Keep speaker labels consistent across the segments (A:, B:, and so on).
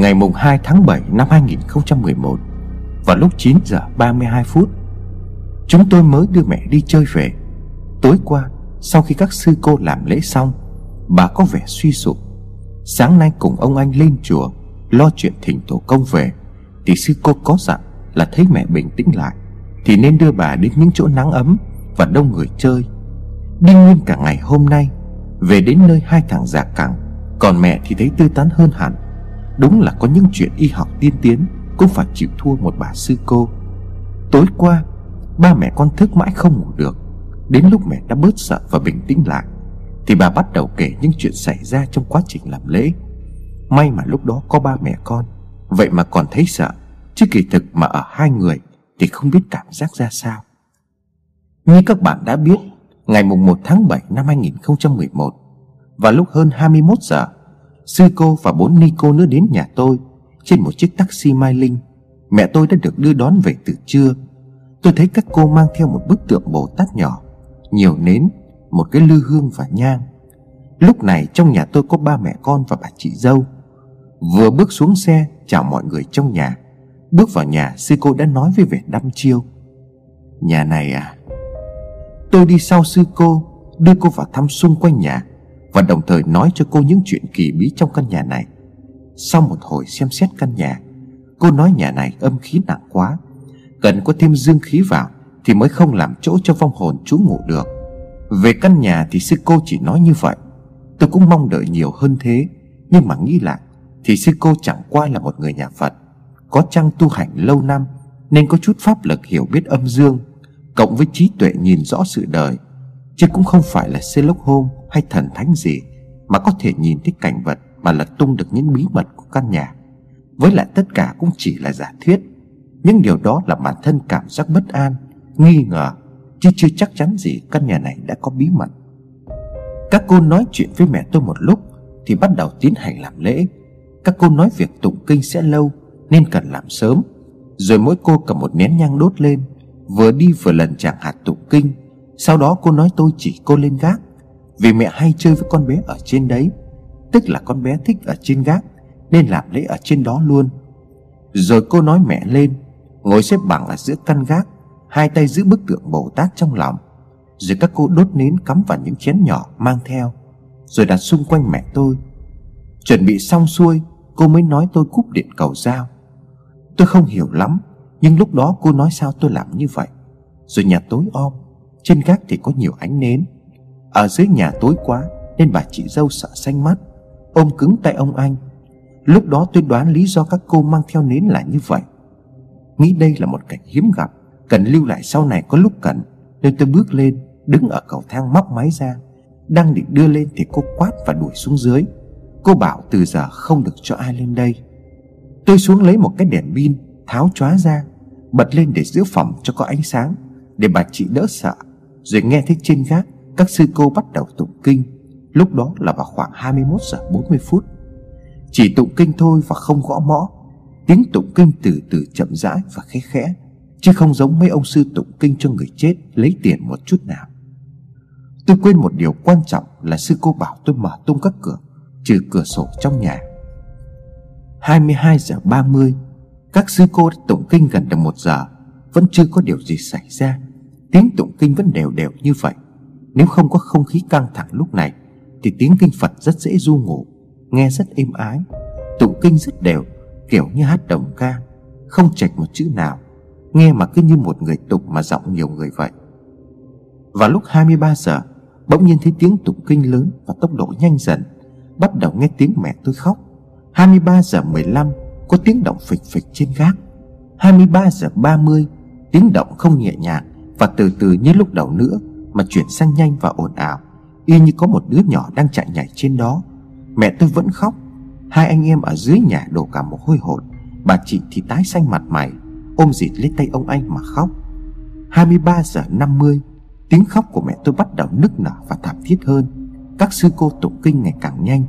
A: Ngày mùng 2 tháng 7 năm 2011 Vào lúc 9 giờ 32 phút, Chúng tôi mới đưa mẹ đi chơi về. Tối qua, Sau khi các sư cô làm lễ xong, Bà có vẻ suy sụp. Sáng nay cùng ông anh lên chùa, Lo chuyện thỉnh tổ công về, Thì sư cô có dặn là thấy mẹ bình tĩnh lại, Thì nên đưa bà đến những chỗ nắng ấm Và đông người chơi. Đi nguyên cả ngày hôm nay, Về đến nơi hai thằng già cẳng, Còn mẹ thì thấy tươi tắn hơn hẳn. Đúng là có những chuyện y học tiên tiến, Cũng phải chịu thua một bà sư cô. Tối qua, Ba mẹ con thức mãi không ngủ được. Đến lúc mẹ đã bớt sợ và bình tĩnh lại, Thì bà bắt đầu kể những chuyện xảy ra trong quá trình làm lễ. May mà lúc đó có ba mẹ con, Vậy mà còn thấy sợ, Chứ kỳ thực mà ở hai người Thì không biết cảm giác ra sao. Như các bạn đã biết, Ngày mùng 1 tháng 7 năm 2011 Và lúc hơn 21 giờ Sư cô và bốn ni cô nữa đến nhà tôi, Trên một chiếc taxi Mai Linh. Mẹ tôi đã được đưa đón về từ trưa. Tôi thấy các cô mang theo một bức tượng Bồ Tát nhỏ, Nhiều nến, Một cái lư hương và nhang. Lúc này trong nhà tôi có ba mẹ con và bà chị dâu. Vừa bước xuống xe, Chào mọi người trong nhà. Bước vào nhà, sư cô đã nói với vẻ đăm chiêu. Nhà này à Tôi đi sau sư cô, Đưa cô vào thăm xung quanh nhà. Và đồng thời nói cho cô những chuyện kỳ bí trong căn nhà này. Sau một hồi xem xét căn nhà, Cô nói nhà này âm khí nặng quá, Cần có thêm dương khí vào Thì mới không làm chỗ cho vong hồn trú ngủ được. Về căn nhà thì sư cô chỉ nói như vậy. Tôi cũng mong đợi nhiều hơn thế, Nhưng mà nghĩ lại Thì sư cô chẳng qua là một người nhà Phật, Có chăng tu hành lâu năm Nên có chút pháp lực hiểu biết âm dương, Cộng với trí tuệ nhìn rõ sự đời Chứ cũng không phải là Sherlock Holmes hay thần thánh gì Mà có thể nhìn thấy cảnh vật Mà lật tung được những bí mật của căn nhà. Với lại tất cả cũng chỉ là giả thuyết. Những điều đó là bản thân cảm giác bất an, Nghi ngờ, Chứ chưa chắc chắn gì căn nhà này đã có bí mật. Các cô nói chuyện với mẹ tôi một lúc Thì bắt đầu tiến hành làm lễ. Các cô nói việc tụng kinh sẽ lâu, Nên cần làm sớm. Rồi mỗi cô cầm một nén nhang đốt lên, Vừa đi vừa lần chàng hạt tụng kinh. Sau đó cô nói tôi chỉ cô lên gác, Vì mẹ hay chơi với con bé ở trên đấy, Tức là con bé thích ở trên gác, Nên làm lễ ở trên đó luôn. Rồi cô nói mẹ lên, Ngồi xếp bằng ở giữa căn gác, Hai tay giữ bức tượng Bồ Tát trong lòng. Rồi các cô đốt nến cắm vào những chén nhỏ mang theo, Rồi đặt xung quanh mẹ tôi. Chuẩn bị xong xuôi, Cô mới nói tôi cúp điện cầu giao. Tôi không hiểu lắm, Nhưng lúc đó cô nói sao tôi làm như vậy. Rồi nhà tối om trên gác thì có nhiều ánh nến. Ở dưới nhà tối quá, Nên bà chị dâu sợ xanh mắt. Ôm cứng tay ông anh. Lúc đó tôi đoán lý do các cô mang theo nến là như vậy. Nghĩ đây là một cảnh hiếm gặp, Cần lưu lại sau này có lúc cần. Nên tôi bước lên, Đứng ở cầu thang móc máy ra. Đang định đưa lên thì cô quát và đuổi xuống dưới. Cô bảo từ giờ không được cho ai lên đây. Tôi xuống lấy một cái đèn pin, Tháo chóa ra, Bật lên để giữ phòng cho có ánh sáng, Để bà chị đỡ sợ. Rồi nghe thấy trên gác, Các sư cô bắt đầu tụng kinh. Lúc đó là vào khoảng 21 giờ 40 phút. Chỉ tụng kinh thôi và không gõ mõ. Tiếng tụng kinh từ từ chậm rãi và khẽ khẽ, Chứ không giống mấy ông sư tụng kinh cho người chết Lấy tiền một chút nào. Tôi quên một điều quan trọng là sư cô bảo tôi mở tung các cửa, Trừ cửa sổ trong nhà. 22 giờ 30 Các sư cô đã tụng kinh gần được một giờ, Vẫn chưa có điều gì xảy ra. Tiếng tụng kinh vẫn đều đều như vậy. Nếu không có không khí căng thẳng lúc này, Thì tiếng kinh Phật rất dễ du ngủ, Nghe rất êm ái. Tụng kinh rất đều, Kiểu như hát đồng ca, Không chạch một chữ nào, Nghe mà cứ như một người tụng mà giọng nhiều người vậy. Vào lúc 23 giờ, Bỗng nhiên thấy tiếng tụng kinh lớn Và tốc độ nhanh dần, Bắt đầu nghe tiếng mẹ tôi khóc. 23 giờ 15 Có tiếng động phịch phịch trên gác. 23 giờ 30 Tiếng động không nhẹ nhàng và từ từ như lúc đầu nữa Mà chuyển sang nhanh và ồn ào, Y như có một đứa nhỏ đang chạy nhảy trên đó. Mẹ tôi vẫn khóc. Hai anh em ở dưới nhà đổ cả một hôi hột. Bà chị thì tái xanh mặt mày, Ôm dịt lấy tay ông anh mà khóc. 23 giờ 50 Tiếng khóc của mẹ tôi bắt đầu nức nở và thảm thiết hơn. Các sư cô tụng kinh ngày càng nhanh,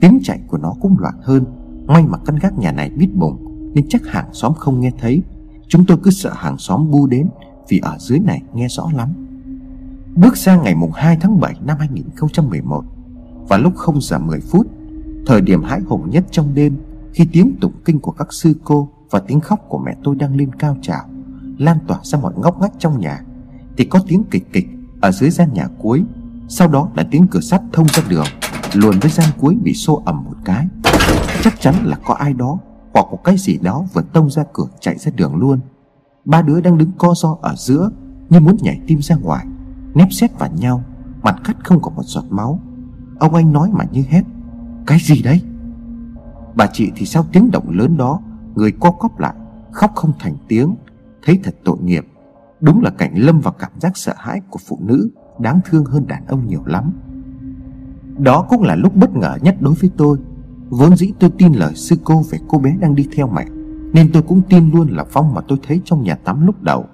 A: Tiếng chạy của nó cũng loạn hơn. May mà căn gác nhà này biết bụng, Nên chắc hàng xóm không nghe thấy. Chúng tôi cứ sợ hàng xóm bu đến vì ở dưới này nghe rõ lắm. Bước sang ngày mùng 2 tháng 7 năm 2011 Và lúc 0 giờ 10 phút, Thời điểm hãi hùng nhất trong đêm, Khi tiếng tụng kinh của các sư cô Và tiếng khóc của mẹ tôi đang lên cao trào, Lan tỏa ra mọi ngóc ngách trong nhà, Thì có tiếng kịch kịch Ở dưới gian nhà cuối, Sau đó là tiếng cửa sắt thông ra đường, Luồn với gian cuối bị xô ẩm một cái. Chắc chắn là có ai đó Hoặc một cái gì đó vừa tông ra cửa chạy ra đường luôn. Ba đứa đang đứng co ro ở giữa, Như muốn nhảy tim ra ngoài Nép xét vào nhau, Mặt cắt không có một giọt máu. Ông anh nói mà như hét, Cái gì đấy Bà chị thì sau tiếng động lớn đó, Người co cóp lại, Khóc không thành tiếng, Thấy thật tội nghiệp. Đúng là cảnh lâm vào cảm giác sợ hãi của phụ nữ, Đáng thương hơn đàn ông nhiều lắm. Đó cũng là lúc bất ngờ nhất đối với tôi. Vốn dĩ tôi tin lời sư cô về cô bé đang đi theo mẹ. Nên tôi cũng tin luôn là Phong mà tôi thấy trong nhà tắm lúc đầu.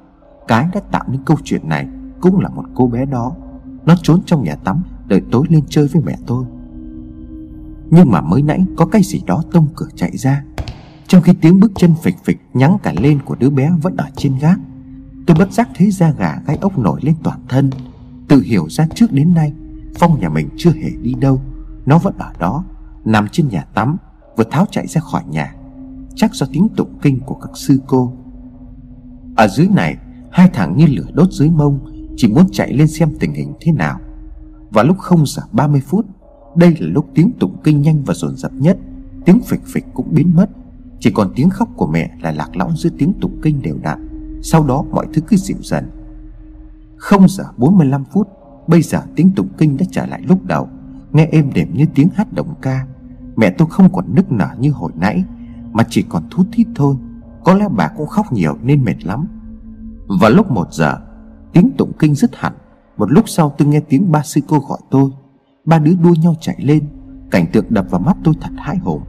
A: Cái đã tạo nên câu chuyện này Cũng là một cô bé đó. Nó trốn trong nhà tắm Đợi tối lên chơi với mẹ tôi. Nhưng mà mới nãy có cái gì đó tông cửa chạy ra. Trong khi tiếng bước chân phịch phịch Nhắn cả lên của đứa bé vẫn ở trên gác, Tôi bất giác thấy da gà gai ốc nổi lên toàn thân. Tự hiểu ra trước đến nay, Phong nhà mình chưa hề đi đâu. Nó vẫn ở đó, Nằm trên nhà tắm, Vừa tháo chạy ra khỏi nhà. Chắc do tiếng tụng kinh của các sư cô. Ở dưới này, Hai thằng như lửa đốt dưới mông, Chỉ muốn chạy lên xem tình hình thế nào. Và lúc không giờ 30 phút, Đây là lúc tiếng tụng kinh nhanh và dồn dập nhất. Tiếng phịch phịch cũng biến mất. Chỉ còn tiếng khóc của mẹ là lạc lõng giữa tiếng tụng kinh đều đặn. Sau đó mọi thứ cứ dịu dần. Không giờ 45 phút, Bây giờ tiếng tụng kinh đã trở lại lúc đầu. Nghe êm đềm như tiếng hát động ca. Mẹ tôi không còn nức nở như hồi nãy. Mà chỉ còn thút thít thôi. Có lẽ bà cũng khóc nhiều nên mệt lắm. Vào lúc một giờ, Tiếng tụng kinh dứt hẳn. Một lúc sau tôi nghe tiếng ba sư cô gọi tôi. Ba đứa đua nhau chạy lên. Cảnh tượng đập vào mắt tôi thật hãi hồn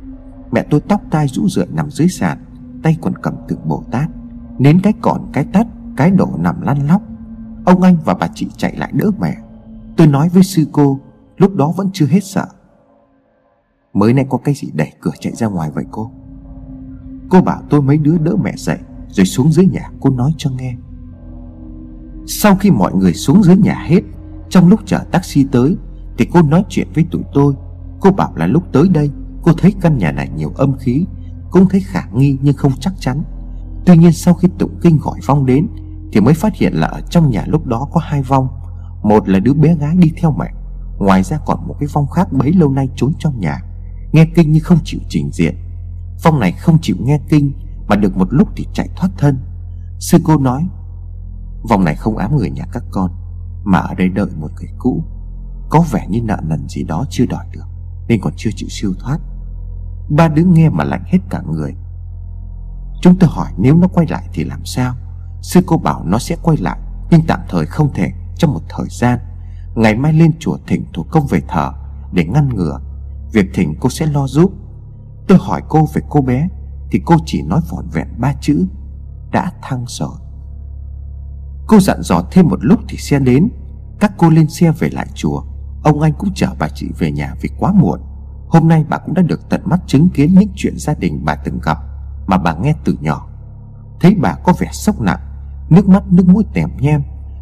A: Mẹ tôi tóc tai rũ rượi nằm dưới sàn, Tay còn cầm tượng Bồ Tát. Nến cái còn cái tắt, Cái đổ nằm lăn lóc. Ông anh và bà chị chạy lại đỡ mẹ. Tôi nói với sư cô, Lúc đó vẫn chưa hết sợ. Mới nay có cái gì đẩy cửa chạy ra ngoài vậy cô? Cô bảo tôi mấy đứa đỡ mẹ dậy, Rồi xuống dưới nhà cô nói cho nghe. Sau khi mọi người xuống dưới nhà hết, Trong lúc chờ taxi tới, Thì cô nói chuyện với tụi tôi. Cô bảo là lúc tới đây, Cô thấy căn nhà này nhiều âm khí, Cũng thấy khả nghi nhưng không chắc chắn. Tuy nhiên sau khi tụng kinh gọi vong đến, Thì mới phát hiện là ở trong nhà lúc đó có hai vong Một là đứa bé gái đi theo mẹ, Ngoài ra còn một cái vong khác bấy lâu nay trốn trong nhà. Nghe kinh nhưng không chịu trình diện. Phong này không chịu nghe kinh, Mà được một lúc thì chạy thoát thân. Sư cô nói, vòng này không ám người nhà các con, Mà ở đây đợi một người cũ. Có vẻ như nợ nần gì đó chưa đòi được, Nên còn chưa chịu siêu thoát. Ba đứa nghe mà lạnh hết cả người. Chúng tôi hỏi, nếu nó quay lại thì làm sao? Sư cô bảo, nó sẽ quay lại, Nhưng tạm thời không thể, trong một thời gian. Ngày mai lên chùa thỉnh thủ công về thờ, Để ngăn ngừa. Việc thỉnh cô sẽ lo giúp. Tôi hỏi cô về cô bé, Thì cô chỉ nói vỏn vẹn ba chữ, Đã thăng rồi. Cô dặn dò thêm một lúc thì xe đến. Các cô lên xe về lại chùa. Ông anh cũng chở bà chị về nhà vì quá muộn. Hôm nay bà cũng đã được tận mắt chứng kiến những chuyện gia đình bà từng gặp, Mà bà nghe từ nhỏ. Thấy bà có vẻ sốc nặng, Nước mắt, nước mũi tèm nhem.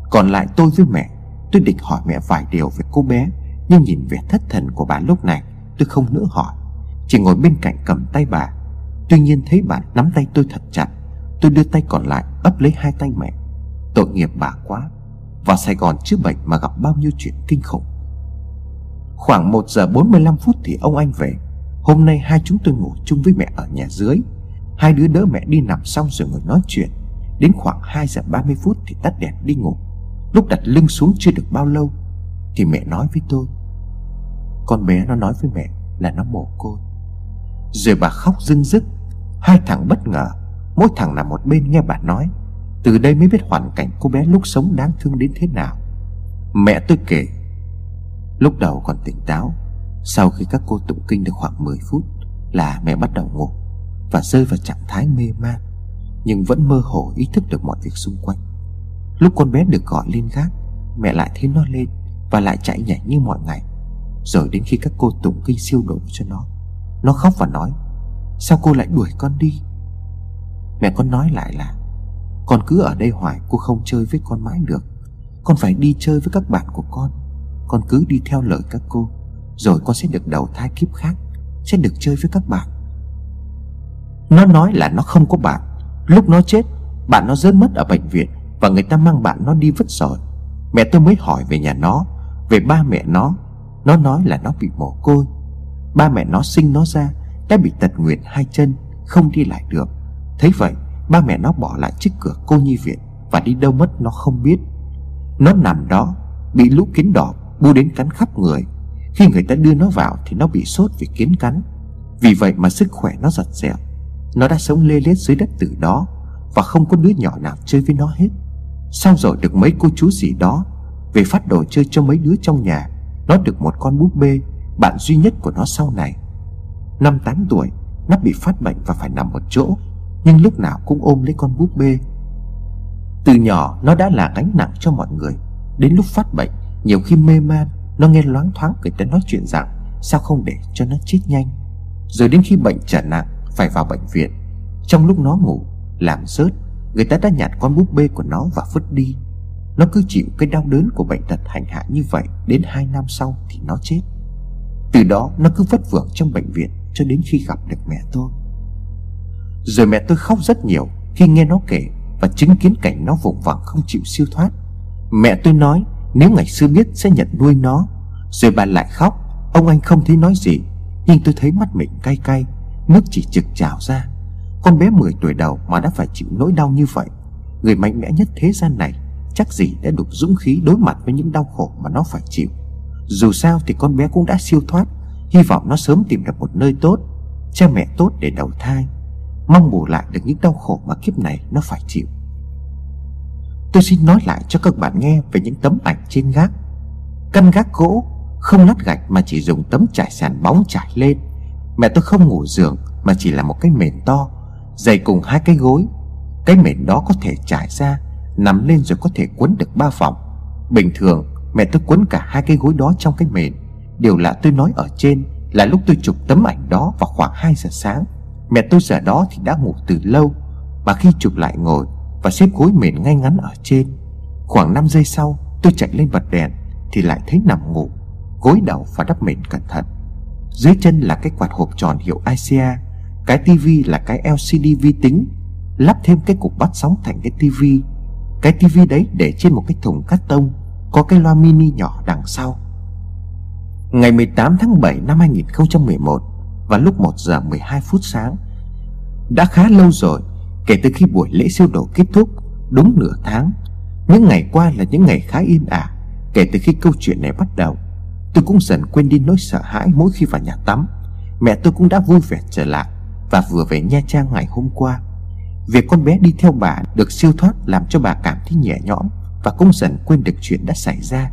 A: Còn lại tôi với mẹ, Tôi định hỏi mẹ vài điều về cô bé, Nhưng nhìn vẻ thất thần của bà lúc này, Tôi không nữa hỏi. Chỉ ngồi bên cạnh cầm tay bà. Tuy nhiên thấy bà nắm tay tôi thật chặt, Tôi đưa tay còn lại ấp lấy hai tay mẹ. Tội nghiệp bà quá, Vào Sài Gòn chữa bệnh mà gặp bao nhiêu chuyện kinh khủng. Khoảng 1 giờ 45 phút thì ông anh về. Hôm nay hai chúng tôi ngủ chung với mẹ ở nhà dưới. Hai đứa đỡ mẹ đi nằm xong rồi ngồi nói chuyện. Đến khoảng 2 giờ 30 phút thì tắt đèn đi ngủ. Lúc đặt lưng xuống chưa được bao lâu, Thì mẹ nói với tôi. Con bé nó nói với mẹ là nó mồ côi. Rồi bà khóc rưng rức. Hai thằng bất ngờ, Mỗi thằng nằm một bên nghe bà nói. Từ đây mới biết hoàn cảnh cô bé lúc sống đáng thương đến thế nào. Mẹ tôi kể, Lúc đầu còn tỉnh táo, Sau khi các cô tụng kinh được khoảng 10 phút Là mẹ bắt đầu ngủ Và rơi vào trạng thái mê man, Nhưng vẫn mơ hồ ý thức được mọi việc xung quanh. Lúc con bé được gọi lên gác, Mẹ lại thấy nó lên Và lại chạy nhảy như mọi ngày. Rồi đến khi các cô tụng kinh siêu độ cho nó nó khóc và nói, Sao cô lại đuổi con đi? Mẹ con nói lại là, Con cứ ở đây hoài, cô không chơi với con mãi được. Con phải đi chơi với các bạn của con. Con cứ đi theo lời các cô, Rồi con sẽ được đầu thai kiếp khác, Sẽ được chơi với các bạn. Nó nói là nó không có bạn. Lúc nó chết, Bạn nó rớt mất ở bệnh viện Và người ta mang bạn nó đi vứt rồi Mẹ tôi mới hỏi về nhà nó, Về ba mẹ nó. Nó nói là nó bị mồ côi. Ba mẹ nó sinh nó ra, Đã bị tật nguyện hai chân, Không đi lại được. Thấy vậy, ba mẹ nó bỏ lại trước cửa cô nhi viện Và đi đâu mất nó không biết. Nó nằm đó, Bị lũ kiến đỏ bu đến cắn khắp người. Khi người ta đưa nó vào Thì nó bị sốt vì kiến cắn. Vì vậy mà sức khỏe nó giật dẻo Nó đã sống lê lết dưới đất từ đó Và không có đứa nhỏ nào chơi với nó hết. Sau rồi được mấy cô chú gì đó Về phát đồ chơi cho mấy đứa trong nhà? Nó được một con búp bê bạn duy nhất của nó sau này. Năm tám tuổi, Nó bị phát bệnh và phải nằm một chỗ, Nhưng lúc nào cũng ôm lấy con búp bê. Từ nhỏ, nó đã là gánh nặng cho mọi người. Đến lúc phát bệnh, Nhiều khi mê man, Nó nghe loáng thoáng người ta nói chuyện rằng, Sao không để cho nó chết nhanh? Rồi đến khi bệnh trở nặng, Phải vào bệnh viện. Trong lúc nó ngủ, Làm rớt, Người ta đã nhặt con búp bê của nó và vứt đi. Nó cứ chịu cái đau đớn của bệnh tật hành hạ như vậy Đến hai năm sau thì nó chết. Từ đó nó cứ vất vưởng trong bệnh viện Cho đến khi gặp được mẹ tôi. Rồi mẹ tôi khóc rất nhiều Khi nghe nó kể Và chứng kiến cảnh nó vùng vằng không chịu siêu thoát. Mẹ tôi nói nếu ngày xưa biết sẽ nhận nuôi nó. Rồi bà lại khóc. Ông anh không thấy nói gì, Nhưng tôi thấy mắt mình cay cay, Nước chỉ trực trào ra. Con bé 10 tuổi đầu mà đã phải chịu nỗi đau như vậy. Người mạnh mẽ nhất thế gian này Chắc gì đã đủ dũng khí đối mặt với những đau khổ mà nó phải chịu. Dù sao thì con bé cũng đã siêu thoát. Hy vọng nó sớm tìm được một nơi tốt, Cha mẹ tốt để đầu thai. Mong bù lại được những đau khổ mà kiếp này nó phải chịu. Tôi xin nói lại cho các bạn nghe về những tấm ảnh trên gác. Căn gác gỗ Không lát gạch mà chỉ dùng tấm trải sàn bóng trải lên. Mẹ tôi không ngủ giường Mà chỉ là một cái mền to, Dày cùng hai cái gối. Cái mền đó có thể trải ra Nằm lên rồi có thể quấn được ba vòng. Bình thường mẹ tôi quấn cả hai cái gối đó trong cái mền. Điều lạ tôi nói ở trên Là lúc tôi chụp tấm ảnh đó vào khoảng 2 giờ sáng. Mẹ tôi giờ đó thì đã ngủ từ lâu. Mà khi chụp lại ngồi và xếp gối mền ngay ngắn ở trên. Khoảng 5 giây sau, tôi chạy lên bật đèn Thì lại thấy nằm ngủ, Gối đầu và đắp mền cẩn thận. Dưới chân là cái quạt hộp tròn hiệu ICA Cái tivi là cái LCD vi tính, Lắp thêm cái cục bắt sóng thành cái tivi. Cái tivi đấy để trên một cái thùng cắt tông. Có cái loa mini nhỏ đằng sau. Ngày 18 tháng 7 năm 2011 Và lúc 1 giờ 12 phút sáng, Đã khá lâu rồi Kể từ khi buổi lễ siêu độ kết thúc, Đúng nửa tháng. Những ngày qua là những ngày khá yên ả, Kể từ khi câu chuyện này bắt đầu. Tôi cũng dần quên đi nỗi sợ hãi mỗi khi vào nhà tắm. Mẹ tôi cũng đã vui vẻ trở lại Và vừa về Nha Trang ngày hôm qua. Việc con bé đi theo bà được siêu thoát Làm cho bà cảm thấy nhẹ nhõm. Và cũng dần quên được chuyện đã xảy ra.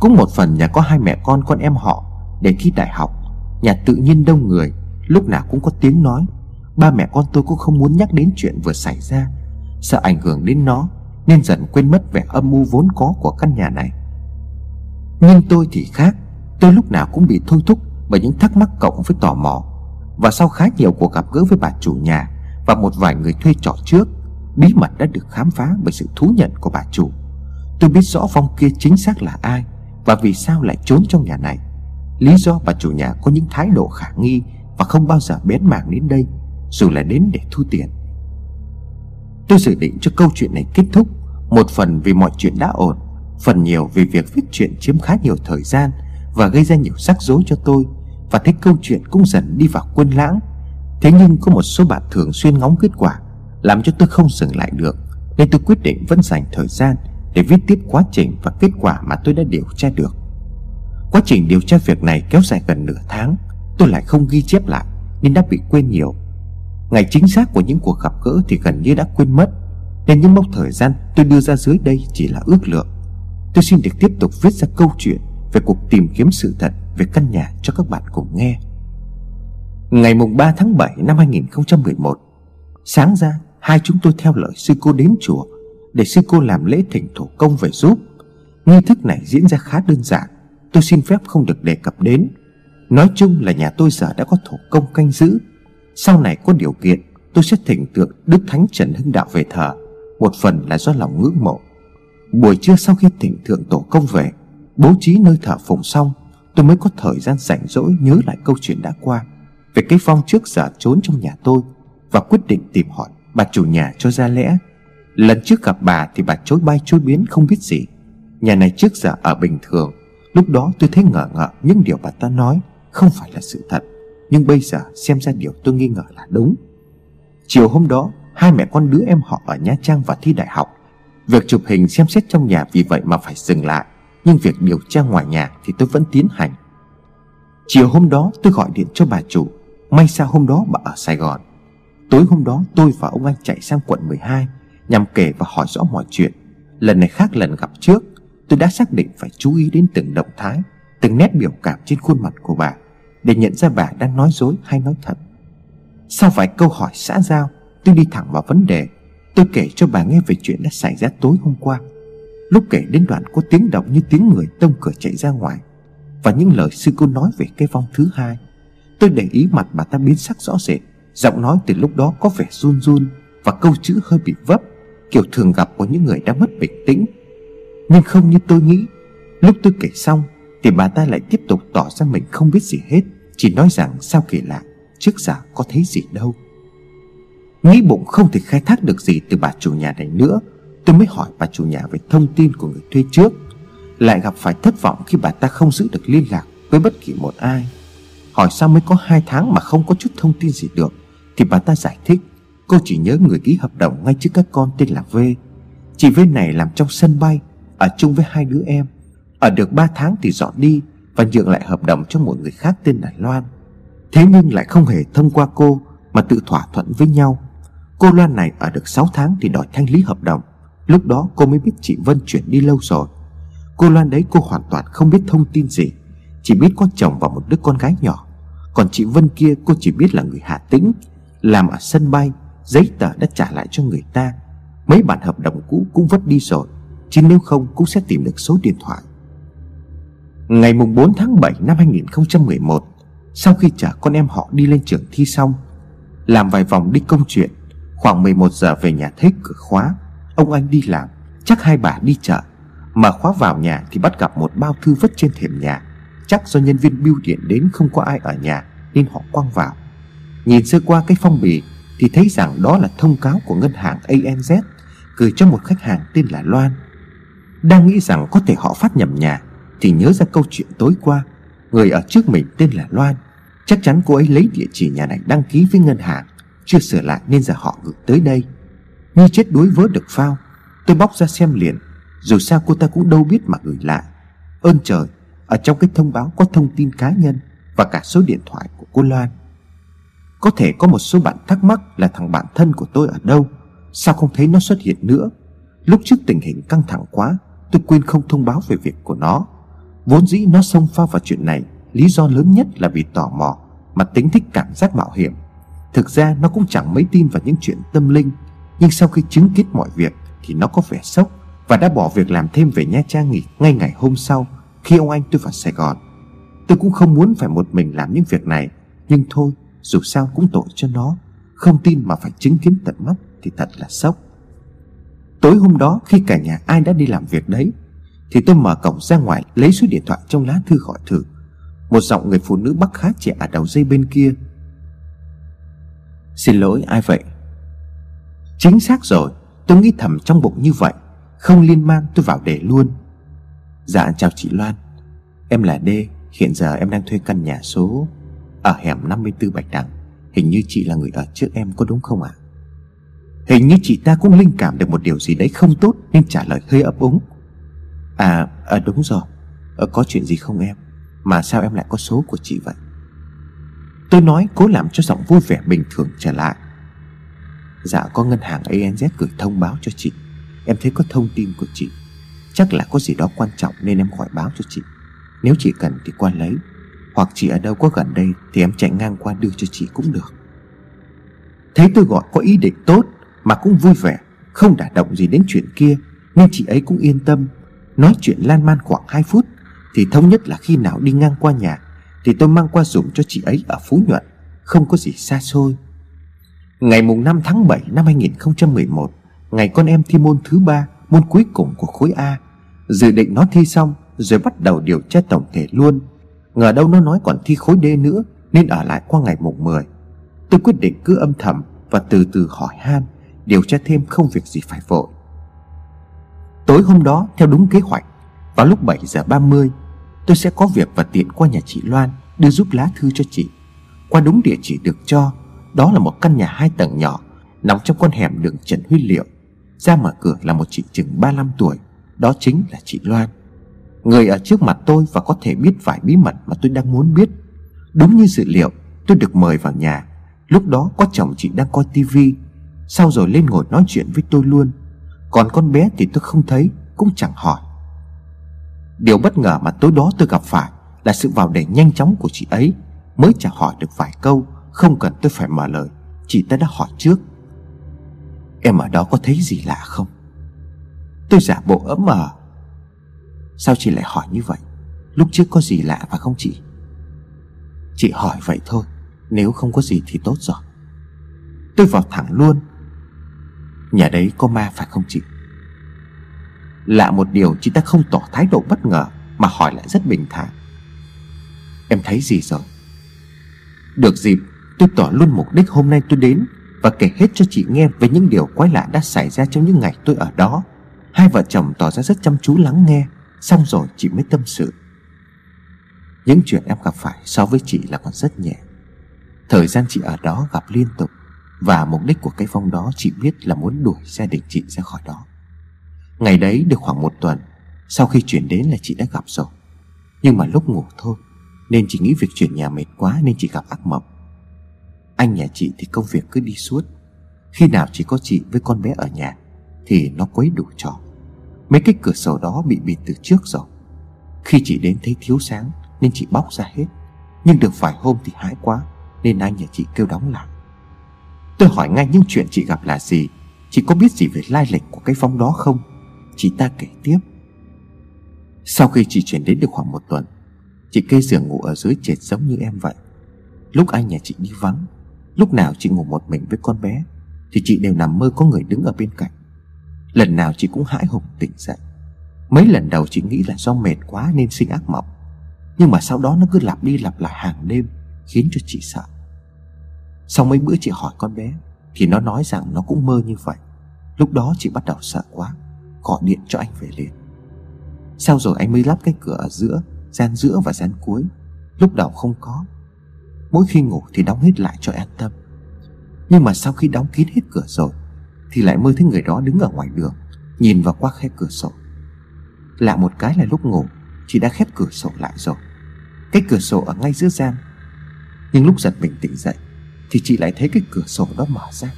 A: Cũng một phần nhà có hai mẹ con con em họ, Để thi đại học, Nhà tự nhiên đông người, Lúc nào cũng có tiếng nói. Ba mẹ con tôi cũng không muốn nhắc đến chuyện vừa xảy ra, Sợ ảnh hưởng đến nó, Nên dần quên mất vẻ âm mưu vốn có của căn nhà này. Nhưng tôi thì khác, Tôi lúc nào cũng bị thôi thúc Bởi những thắc mắc cộng với tò mò. Và sau khá nhiều cuộc gặp gỡ với bà chủ nhà Và một vài người thuê trọ trước, Bí mật đã được khám phá bởi sự thú nhận của bà chủ. Tôi biết rõ Phong kia chính xác là ai Và vì sao lại trốn trong nhà này. Lý do bà chủ nhà có những thái độ khả nghi Và không bao giờ bén mảng đến đây, dù là đến để thu tiền. Tôi dự định cho câu chuyện này kết thúc, Một phần vì mọi chuyện đã ổn, Phần nhiều vì việc viết chuyện chiếm khá nhiều thời gian Và gây ra nhiều rắc rối cho tôi, Và thấy câu chuyện cũng dần đi vào quân lãng. Thế nhưng có một số bạn thường xuyên ngóng kết quả, Làm cho tôi không dừng lại được, Nên tôi quyết định vẫn dành thời gian để viết tiếp quá trình và kết quả mà tôi đã điều tra được. Quá trình điều tra việc này kéo dài gần nửa tháng, Tôi lại không ghi chép lại Nên đã bị quên nhiều. Ngày chính xác của những cuộc gặp gỡ thì gần như đã quên mất, Nên những mốc thời gian tôi đưa ra dưới đây chỉ là ước lượng. Tôi xin được tiếp tục viết ra câu chuyện Về cuộc tìm kiếm sự thật về căn nhà cho các bạn cùng nghe. Ngày mùng 3 tháng 7 năm 2011 Sáng ra, hai chúng tôi theo lời sư cô đến chùa. Để sư cô làm lễ thỉnh thổ công về giúp. Nghi thức này diễn ra khá đơn giản, Tôi xin phép không được đề cập đến. Nói chung là nhà tôi giờ đã có thổ công canh giữ. Sau này có điều kiện, Tôi sẽ thỉnh tượng Đức Thánh Trần Hưng Đạo về thờ, Một phần là do lòng ngưỡng mộ. Buổi trưa sau khi thỉnh thượng tổ công về, Bố trí nơi thờ phụng xong, Tôi mới có thời gian rảnh rỗi nhớ lại câu chuyện đã qua Về cái phong trước giờ trốn trong nhà tôi Và quyết định tìm hỏi bà chủ nhà cho ra lẽ. Lần trước gặp bà thì bà chối bay chối biến không biết gì. Nhà này trước giờ ở bình thường. Lúc đó tôi thấy ngờ ngợ những điều bà ta nói Không phải là sự thật. Nhưng bây giờ xem ra điều tôi nghi ngờ là đúng. Chiều hôm đó, Hai mẹ con đứa em họ ở Nha Trang và thi đại học. Việc chụp hình xem xét trong nhà vì vậy mà phải dừng lại. Nhưng việc điều tra ngoài nhà thì tôi vẫn tiến hành. Chiều hôm đó tôi gọi điện cho bà chủ. May sao hôm đó bà ở Sài Gòn. Tối hôm đó tôi và ông anh chạy sang quận 12 Nhằm kể và hỏi rõ mọi chuyện. Lần này khác lần gặp trước, Tôi đã xác định phải chú ý đến từng động thái, Từng nét biểu cảm trên khuôn mặt của bà, Để nhận ra bà đang nói dối hay nói thật. Sau vài câu hỏi xã giao, Tôi đi thẳng vào vấn đề. Tôi kể cho bà nghe về chuyện đã xảy ra tối hôm qua. Lúc kể đến đoạn có tiếng động như tiếng người tông cửa chạy ra ngoài, Và những lời sư cô nói về cái vong thứ hai, Tôi để ý mặt bà ta biến sắc rõ rệt. Giọng nói từ lúc đó có vẻ run run, Và câu chữ hơi bị vấp. Kiểu thường gặp của những người đã mất bình tĩnh. Nhưng không như tôi nghĩ. Lúc tôi kể xong Thì bà ta lại tiếp tục tỏ ra mình không biết gì hết Chỉ nói rằng sao kỳ lạ, Trước giờ có thấy gì đâu. Nghĩ bụng không thể khai thác được gì từ bà chủ nhà này nữa Tôi mới hỏi bà chủ nhà về thông tin của người thuê trước. Lại gặp phải thất vọng khi bà ta không giữ được liên lạc với bất kỳ một ai. Hỏi sao mới có hai tháng mà không có chút thông tin gì được Thì bà ta giải thích. Cô chỉ nhớ người ký hợp đồng ngay trước các con tên là V. Chị V này làm trong sân bay, Ở chung với hai đứa em. Ở được ba tháng thì dọn đi Và nhượng lại hợp đồng cho một người khác tên là Loan. Thế nhưng lại không hề thông qua cô, Mà tự thỏa thuận với nhau. Cô Loan này ở được 6 tháng thì đòi thanh lý hợp đồng. Lúc đó cô mới biết chị Vân chuyển đi lâu rồi. Cô Loan đấy cô hoàn toàn không biết thông tin gì. Chỉ biết có chồng và một đứa con gái nhỏ. Còn chị Vân kia cô chỉ biết là người Hà Tĩnh, Làm ở sân bay. Giấy tờ đã trả lại cho người ta. Mấy bản hợp đồng cũ cũng vứt đi rồi, Chứ nếu không cũng sẽ tìm được số điện thoại. Ngày mùng 4 tháng 7 năm 2011 Sau khi chở con em họ đi lên trường thi xong, Làm vài vòng đi công chuyện, Khoảng 11 giờ về nhà thấy cửa khóa, Ông anh đi làm, Chắc hai bà đi chợ, mà khóa vào nhà thì bắt gặp một bao thư vứt trên thềm nhà. Chắc do nhân viên bưu điện đến không có ai ở nhà Nên họ quăng vào. Nhìn sơ qua cái phong bì thì thấy rằng đó là thông cáo của ngân hàng ANZ Gửi cho một khách hàng tên là Loan. Đang nghĩ rằng có thể họ phát nhầm nhà, Thì nhớ ra câu chuyện tối qua, Người ở trước mình tên là Loan. Chắc chắn cô ấy lấy địa chỉ nhà này đăng ký với ngân hàng, chưa sửa lại nên giờ họ gửi tới đây. Như chết đuối vớ được phao, Tôi bóc ra xem liền, Dù sao cô ta cũng đâu biết mà gửi lại. Ơn trời, Ở trong cái thông báo có thông tin cá nhân Và cả số điện thoại của cô Loan. Có thể có một số bạn thắc mắc Là thằng bạn thân của tôi ở đâu? Sao không thấy nó xuất hiện nữa? Lúc trước tình hình căng thẳng quá, Tôi quên không thông báo về việc của nó. Vốn dĩ nó xông pha vào chuyện này, Lý do lớn nhất là vì tò mò, Mà tính thích cảm giác mạo hiểm. Thực ra nó cũng chẳng mấy tin vào những chuyện tâm linh, Nhưng sau khi chứng kiến mọi việc Thì nó có vẻ sốc Và đã bỏ việc làm thêm về Nha Trang nghỉ ngay ngày hôm sau, Khi ông anh tôi vào Sài Gòn. Tôi cũng không muốn phải một mình làm những việc này, Nhưng thôi dù sao cũng tội cho nó. Không tin mà phải chứng kiến tận mắt Thì thật là sốc. Tối hôm đó, khi cả nhà ai đã đi làm việc đấy, Thì tôi mở cổng ra ngoài Lấy số điện thoại trong lá thư gọi thử. Một giọng người phụ nữ bắc khá trẻ ở đầu dây bên kia. Xin lỗi, ai vậy? Chính xác rồi, Tôi nghĩ thầm trong bụng như vậy, Không liên man tôi vào để luôn. Dạ chào chị Loan. Em là D, Hiện giờ em đang thuê căn nhà số. Ở hẻm 54 Bạch Đằng Hình như chị là người ở trước em có đúng không ạ? À? Hình như chị ta cũng linh cảm được một điều gì đấy không tốt Nên trả lời hơi ấp úng. À, à đúng rồi. À, Có chuyện gì không em? Mà sao em lại có số của chị vậy? Tôi nói cố làm cho giọng vui vẻ bình thường trở lại. Dạ có ngân hàng ANZ gửi thông báo cho chị. Em thấy có thông tin của chị. Chắc là có gì đó quan trọng nên em gọi báo cho chị. Nếu chị cần thì qua lấy. Hoặc chị ở đâu có gần đây Thì em chạy ngang qua đưa cho chị cũng được. Thấy tôi gọi có ý định tốt Mà cũng vui vẻ, Không đả động gì đến chuyện kia, Nên chị ấy cũng yên tâm. Nói chuyện lan man khoảng 2 phút, Thì thống nhất là khi nào đi ngang qua nhà, thì tôi mang qua dùng cho chị ấy ở Phú Nhuận, Không có gì xa xôi. Ngày mùng 5 tháng 7 năm 2011 Ngày con em thi môn thứ ba, Môn cuối cùng của khối A. Dự định nó thi xong, Rồi bắt đầu điều tra tổng thể luôn. Ngờ đâu nó nói còn thi khối D nữa, Nên ở lại qua ngày mùng 10 Tôi quyết định cứ âm thầm Và từ từ hỏi han, Điều tra thêm không việc gì phải vội. Tối hôm đó, theo đúng kế hoạch, Vào lúc 7 giờ 30 Tôi sẽ có việc và tiện qua nhà chị Loan Đưa giúp lá thư cho chị. Qua đúng địa chỉ được cho, Đó là một căn nhà hai tầng nhỏ, Nằm trong con hẻm đường Trần Huy Liệu. Ra mở cửa là một chị chừng 35 tuổi, Đó chính là chị Loan. Người ở trước mặt tôi và có thể biết vài bí mật mà tôi đang muốn biết. Đúng như dự liệu, Tôi được mời vào nhà. Lúc đó có chồng chị đang coi tivi Sau rồi lên ngồi nói chuyện với tôi luôn. Còn con bé thì tôi không thấy, Cũng chẳng hỏi. Điều bất ngờ mà tối đó tôi gặp phải Là sự vào đề nhanh chóng của chị ấy. Mới chả hỏi được vài câu, Không cần tôi phải mở lời. Chị ta đã hỏi trước. Em ở đó có thấy gì lạ không? Tôi giả bộ ấm ờ. Sao chị lại hỏi như vậy? Lúc trước có gì lạ phải không chị? Chị hỏi vậy thôi, Nếu không có gì thì tốt rồi. Tôi vào thẳng luôn. Nhà đấy có ma phải không chị? Lạ một điều, chị ta không tỏ thái độ bất ngờ, Mà hỏi lại rất bình thản. Em thấy gì rồi? Được dịp, tôi tỏ luôn mục đích hôm nay tôi đến Và kể hết cho chị nghe về những điều quái lạ đã xảy ra trong những ngày tôi ở đó. Hai vợ chồng tỏ ra rất chăm chú lắng nghe. Xong rồi chị mới tâm sự. Những chuyện em gặp phải so với chị là còn rất nhẹ. Thời gian chị ở đó gặp liên tục Và mục đích của cái phong đó chị biết là muốn đuổi gia đình chị ra khỏi đó. Ngày đấy được khoảng một tuần, Sau khi chuyển đến là chị đã gặp rồi. Nhưng mà lúc ngủ thôi, Nên chị nghĩ việc chuyển nhà mệt quá Nên chị gặp ác mộng. Anh nhà chị thì công việc cứ đi suốt. Khi nào chỉ có chị với con bé ở nhà Thì nó quấy đủ trò. Mấy cái cửa sổ đó bị bịt từ trước rồi. Khi chị đến thấy thiếu sáng, Nên chị bóc ra hết. Nhưng được vài hôm thì hãi quá, Nên anh nhà chị kêu đóng lại. Tôi hỏi ngay những chuyện chị gặp là gì? Chị có biết gì về lai lịch của cái phong đó không? Chị ta kể tiếp. Sau khi chị chuyển đến được khoảng một tuần, Chị kê giường ngủ ở dưới trệt giống như em vậy. Lúc anh nhà chị đi vắng, Lúc nào chị ngủ một mình với con bé, Thì chị đều nằm mơ có người đứng ở bên cạnh. Lần nào chị cũng hãi hùng tỉnh dậy. Mấy lần đầu chị nghĩ là do mệt quá nên sinh ác mộng. Nhưng mà sau đó nó cứ lặp đi lặp lại hàng đêm, Khiến cho chị sợ. Sau mấy bữa chị hỏi con bé, Thì nó nói rằng nó cũng mơ như vậy. Lúc đó chị bắt đầu sợ quá, Gọi điện cho anh về liền. Sau rồi anh mới lắp cái cửa ở giữa, Gian giữa và gian cuối. Lúc đầu không có. Mỗi khi ngủ thì đóng hết lại cho an tâm. Nhưng mà sau khi đóng kín hết cửa rồi thì lại mơ thấy người đó đứng ở ngoài đường, Nhìn vào qua khe cửa sổ. Lạ một cái là lúc ngủ, Chị đã khép cửa sổ lại rồi. Cái cửa sổ ở ngay giữa gian. Nhưng lúc giật mình tỉnh dậy, Thì chị lại thấy cái cửa sổ đó mở ra.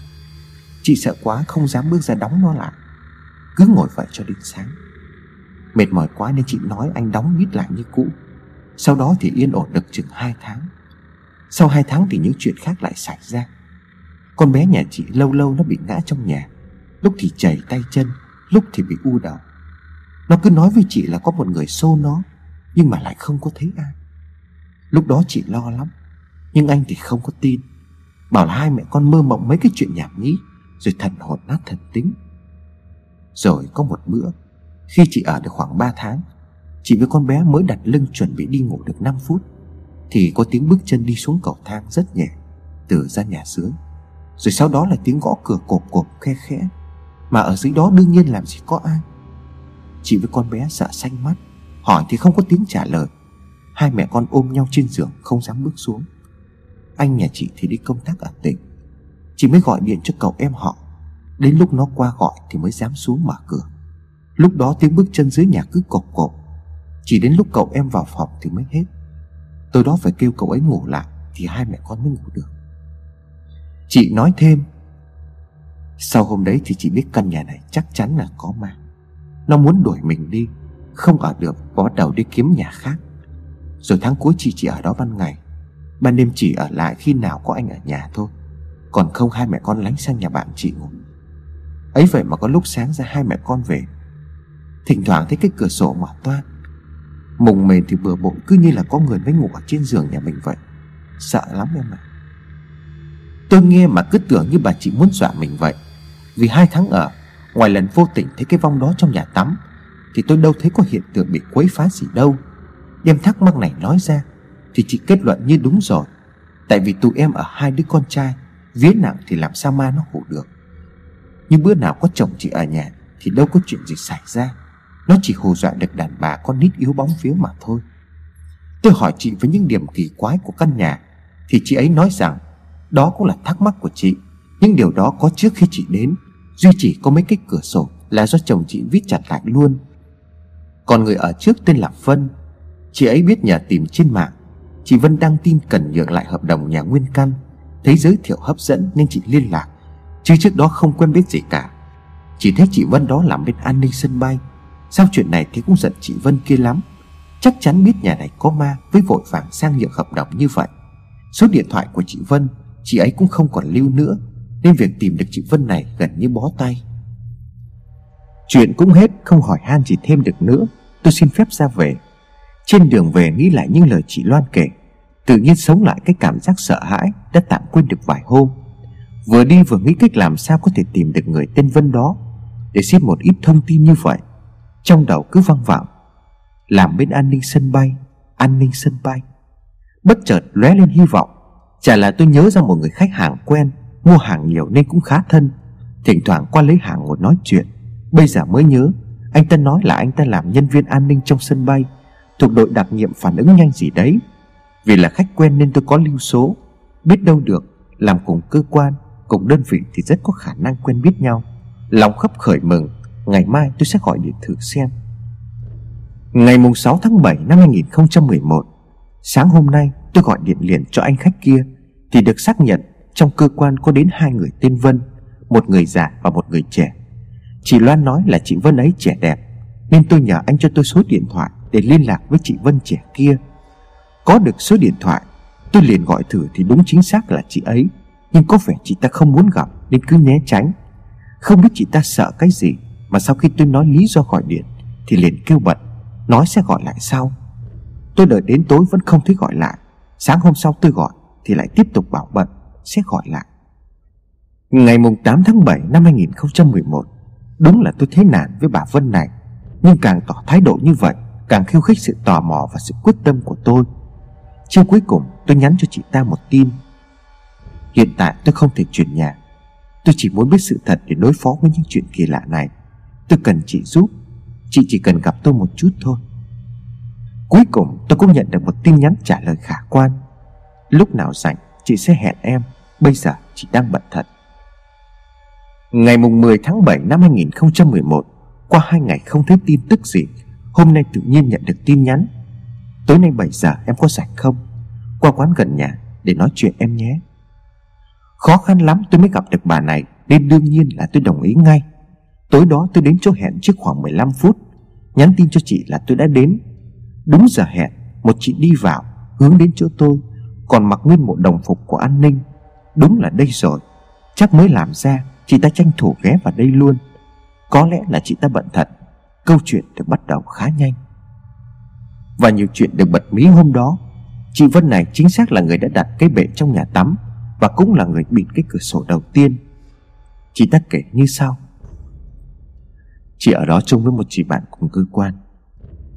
A: Chị sợ quá không dám bước ra đóng nó lại. Cứ ngồi vậy cho đến sáng. Mệt mỏi quá nên chị nói anh đóng mít lại như cũ. Sau đó thì yên ổn được chừng hai tháng. Sau hai tháng thì những chuyện khác lại xảy ra con bé nhà chị lâu lâu nó bị ngã trong nhà. Lúc thì chảy tay chân, Lúc thì bị u đầu Nó cứ nói với chị là có một người xô nó, Nhưng mà lại không có thấy ai. Lúc đó chị lo lắm, Nhưng anh thì không có tin. Bảo là hai mẹ con mơ mộng mấy cái chuyện nhảm nhí, Rồi thần hồn nát thần tính. Rồi có một bữa, Khi chị ở được khoảng 3 tháng, Chị với con bé mới đặt lưng chuẩn bị đi ngủ được 5 phút, Thì có tiếng bước chân đi xuống cầu thang rất nhẹ Từ ra nhà dưới rồi sau đó là tiếng gõ cửa cộp cộp khe khẽ. Mà ở dưới đó đương nhiên làm gì có ai. Chị với con bé sợ xanh mắt. Hỏi thì không có tiếng trả lời. Hai mẹ con ôm nhau trên giường Không dám bước xuống. Anh nhà chị thì đi công tác ở tỉnh. Chị mới gọi điện cho cậu em họ. Đến lúc nó qua gọi thì mới dám xuống mở cửa. Lúc đó tiếng bước chân dưới nhà cứ cộp cộp. Chỉ đến lúc cậu em vào phòng thì mới hết. Tôi đó phải kêu cậu ấy ngủ lại Thì hai mẹ con mới ngủ được. Chị nói thêm. Sau hôm đấy thì chị biết căn nhà này chắc chắn là có ma. Nó muốn đuổi mình đi, Không ở được Bó bắt đầu đi kiếm nhà khác. Rồi tháng cuối chị chỉ ở đó ban ngày. Ban đêm chỉ ở lại khi nào có anh ở nhà thôi. Còn không, hai mẹ con lánh sang nhà bạn chị ngủ. Ấy vậy mà có lúc sáng ra hai mẹ con về. Thỉnh thoảng thấy cái cửa sổ mở toan Mùng mền thì bừa bộn cứ như là có người mới ngủ ở trên giường nhà mình vậy. Sợ lắm em ạ. à. Tôi nghe mà cứ tưởng như bà chị muốn dọa mình vậy. Vì hai tháng ở, Ngoài lần vô tình thấy cái vong đó trong nhà tắm, Thì tôi đâu thấy có hiện tượng bị quấy phá gì đâu. Đem thắc mắc này nói ra, Thì chị kết luận như đúng rồi. Tại vì tụi em ở hai đứa con trai, Vía nặng thì làm sao ma nó hủ được. Nhưng bữa nào có chồng chị ở nhà, Thì đâu có chuyện gì xảy ra. Nó chỉ hù dọa được đàn bà con nít yếu bóng phiếu mà thôi. Tôi hỏi chị với những điểm kỳ quái của căn nhà, Thì chị ấy nói rằng đó cũng là thắc mắc của chị. Nhưng điều đó có trước khi chị đến. Duy chỉ có mấy cái cửa sổ Là do chồng chị viết chặt lại luôn. Còn người ở trước tên là Vân. Chị ấy biết nhà tìm trên mạng. Chị Vân đăng tin cần nhượng lại hợp đồng nhà nguyên căn. Thấy giới thiệu hấp dẫn nên chị liên lạc. Chứ trước đó không quen biết gì cả. Chỉ thấy chị Vân đó làm bên an ninh sân bay. Sau chuyện này thì cũng giận chị Vân kia lắm. Chắc chắn biết nhà này có ma Với vội vàng sang nhượng hợp đồng như vậy. Số điện thoại của chị Vân Chị ấy cũng không còn lưu nữa, Nên việc tìm được chị Vân này gần như bó tay. Chuyện cũng hết, Không hỏi han gì thêm được nữa. Tôi xin phép ra về. Trên đường về nghĩ lại những lời chị Loan kể, Tự nhiên sống lại cái cảm giác sợ hãi Đã tạm quên được vài hôm. Vừa đi vừa nghĩ cách làm sao có thể tìm được người tên Vân đó, Để xin một ít thông tin như vậy. Trong đầu cứ văng vẳng Làm bên an ninh sân bay, An ninh sân bay. Bất chợt lóe lên hy vọng Chả là tôi nhớ ra một người khách hàng quen, Mua hàng nhiều nên cũng khá thân. Thỉnh thoảng qua lấy hàng ngồi nói chuyện. Bây giờ mới nhớ, Anh ta nói là anh ta làm nhân viên an ninh trong sân bay. Thuộc đội đặc nhiệm phản ứng nhanh gì đấy. Vì là khách quen nên tôi có lưu số. Biết đâu được, Làm cùng cơ quan, Cùng đơn vị thì rất có khả năng quen biết nhau. Lòng khấp khởi mừng, Ngày mai tôi sẽ gọi điện thử xem. Ngày mùng 6 tháng 7 năm 2011 Sáng hôm nay tôi gọi điện liền cho anh khách kia. Thì được xác nhận Trong cơ quan có đến hai người tên Vân, Một người già và một người trẻ. Chị Loan nói là chị Vân ấy trẻ đẹp, Nên tôi nhờ anh cho tôi số điện thoại Để liên lạc với chị Vân trẻ kia. Có được số điện thoại, Tôi liền gọi thử thì đúng chính xác là chị ấy, Nhưng có vẻ chị ta không muốn gặp Nên cứ né tránh. Không biết chị ta sợ cái gì, Mà sau khi tôi nói lý do gọi điện Thì liền kêu bận Nói sẽ gọi lại sau. Tôi đợi đến tối vẫn không thấy gọi lại, Sáng hôm sau tôi gọi. Thì lại tiếp tục bảo bận, Sẽ gọi lại. Ngày mùng 8 tháng 7 năm 2011 Đúng là tôi thấy nản với bà Vân này. Nhưng càng tỏ thái độ như vậy, Càng khiêu khích sự tò mò và sự quyết tâm của tôi. Chiều cuối cùng, tôi nhắn cho chị ta một tin. Hiện tại tôi không thể chuyển nhà. Tôi chỉ muốn biết sự thật để đối phó với những chuyện kỳ lạ này. Tôi cần chị giúp. Chị chỉ cần gặp tôi một chút thôi. Cuối cùng, tôi cũng nhận được một tin nhắn trả lời khả quan. Lúc nào rảnh, chị sẽ hẹn em. Bây giờ chị đang bận thật. Ngày mùng 10 tháng 7 năm 2011 Qua hai ngày không thấy tin tức gì, Hôm nay tự nhiên nhận được tin nhắn. Tối nay 7 giờ em có rảnh không? Qua quán gần nhà để nói chuyện em nhé. Khó khăn lắm tôi mới gặp được bà này, Nên đương nhiên là tôi đồng ý ngay. Tối đó tôi đến chỗ hẹn trước khoảng 15 phút. Nhắn tin cho chị là tôi đã đến. Đúng giờ hẹn, Một chị đi vào, hướng đến chỗ tôi. Còn mặc nguyên bộ đồng phục của an ninh. Đúng là đây rồi, Chắc mới làm ra, Chị ta tranh thủ ghé vào đây luôn. Có lẽ là chị ta bận thật, Câu chuyện được bắt đầu khá nhanh. Và nhiều chuyện được bật mí hôm đó. Chị Vân này chính xác là người đã đặt cái bệ trong nhà tắm Và cũng là người bịt cái cửa sổ đầu tiên. Chị ta kể như sau. Chị ở đó chung với một chị bạn cùng cơ quan.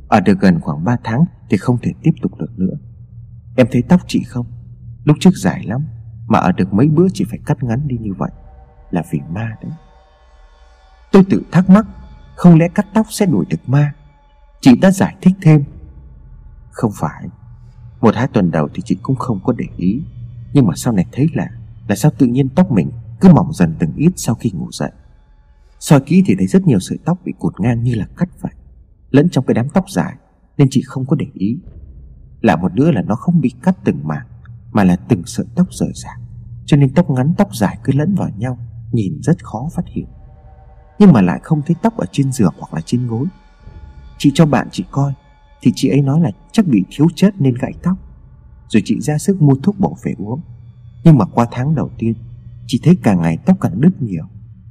A: Ở được gần khoảng 3 tháng Thì không thể tiếp tục được nữa. Em thấy tóc chị không? Lúc trước dài lắm, Mà ở được mấy bữa chị phải cắt ngắn đi như vậy. Là vì ma đấy. Tôi tự thắc mắc, Không lẽ cắt tóc sẽ đuổi được ma? Chị đã giải thích thêm. Không phải. Một hai tuần đầu thì chị cũng không có để ý. Nhưng mà sau này thấy là Là sao tự nhiên tóc mình cứ mỏng dần từng ít sau khi ngủ dậy. Soi kỹ thì thấy rất nhiều sợi tóc bị cụt ngang như là cắt vậy. Lẫn trong cái đám tóc dài, Nên chị không có để ý. Lạ một nữa là nó không bị cắt từng mảng, Mà là từng sợi tóc rời rạc. Cho nên tóc ngắn, tóc dài cứ lẫn vào nhau, Nhìn rất khó phát hiện. Nhưng mà lại không thấy tóc ở trên giường hoặc là trên gối. Chị cho bạn chị coi, Thì chị ấy nói là chắc bị thiếu chất nên gãy tóc. Rồi chị ra sức mua thuốc bổ về uống. Nhưng mà qua tháng đầu tiên, Chị thấy càng ngày tóc càng đứt nhiều,